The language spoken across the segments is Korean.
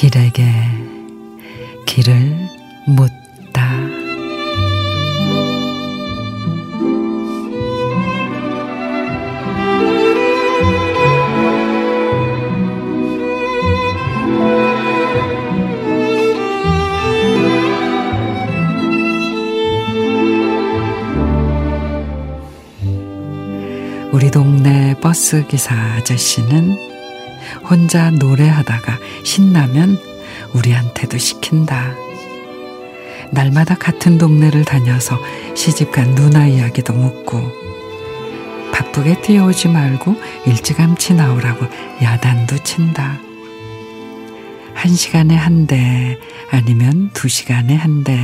길에게 길을 묻다. 우리 동네 버스 기사 아저씨는 혼자 노래하다가 신나면 우리한테도 시킨다. 날마다 같은 동네를 다녀서 시집간 누나 이야기도 묻고 바쁘게 뛰어오지 말고 일찌감치 나오라고 야단도 친다. 한 시간에 한 대 아니면 두 시간에 한 대.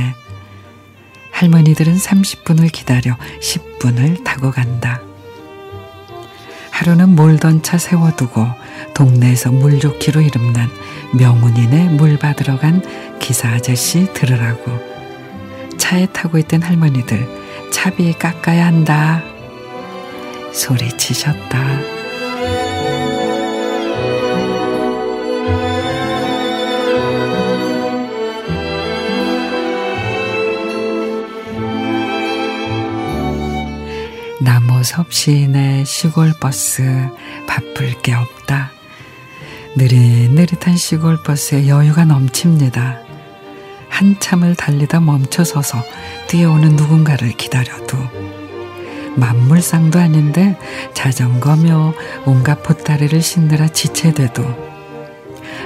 할머니들은 30분을 기다려 10분을 타고 간다. 하루는 몰던 차 세워두고 동네에서 물 좋기로 이름난 명운인의 물 받으러 간 기사 아저씨 들으라고 차에 타고 있던 할머니들 차비 깎아야 한다 소리치셨다. 남호섭 시인의 시골 버스 바쁠 게 없다. 느릿느릿한 시골 버스에 여유가 넘칩니다. 한참을 달리다 멈춰서서 뛰어오는 누군가를 기다려도 만물상도 아닌데 자전거며 온갖 보따리를 싣느라 지체돼도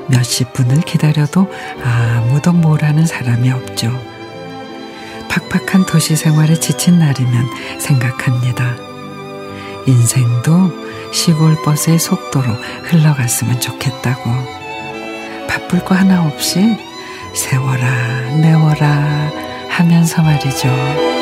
몇십 분을 기다려도 아무도 뭐라는 사람이 없죠. 팍팍한 도시 생활에 지친 날이면 생각합니다. 인생도 시골 버스의 속도로 흘러갔으면 좋겠다고. 바쁠 거 하나 없이 세워라, 내워라 하면서 말이죠.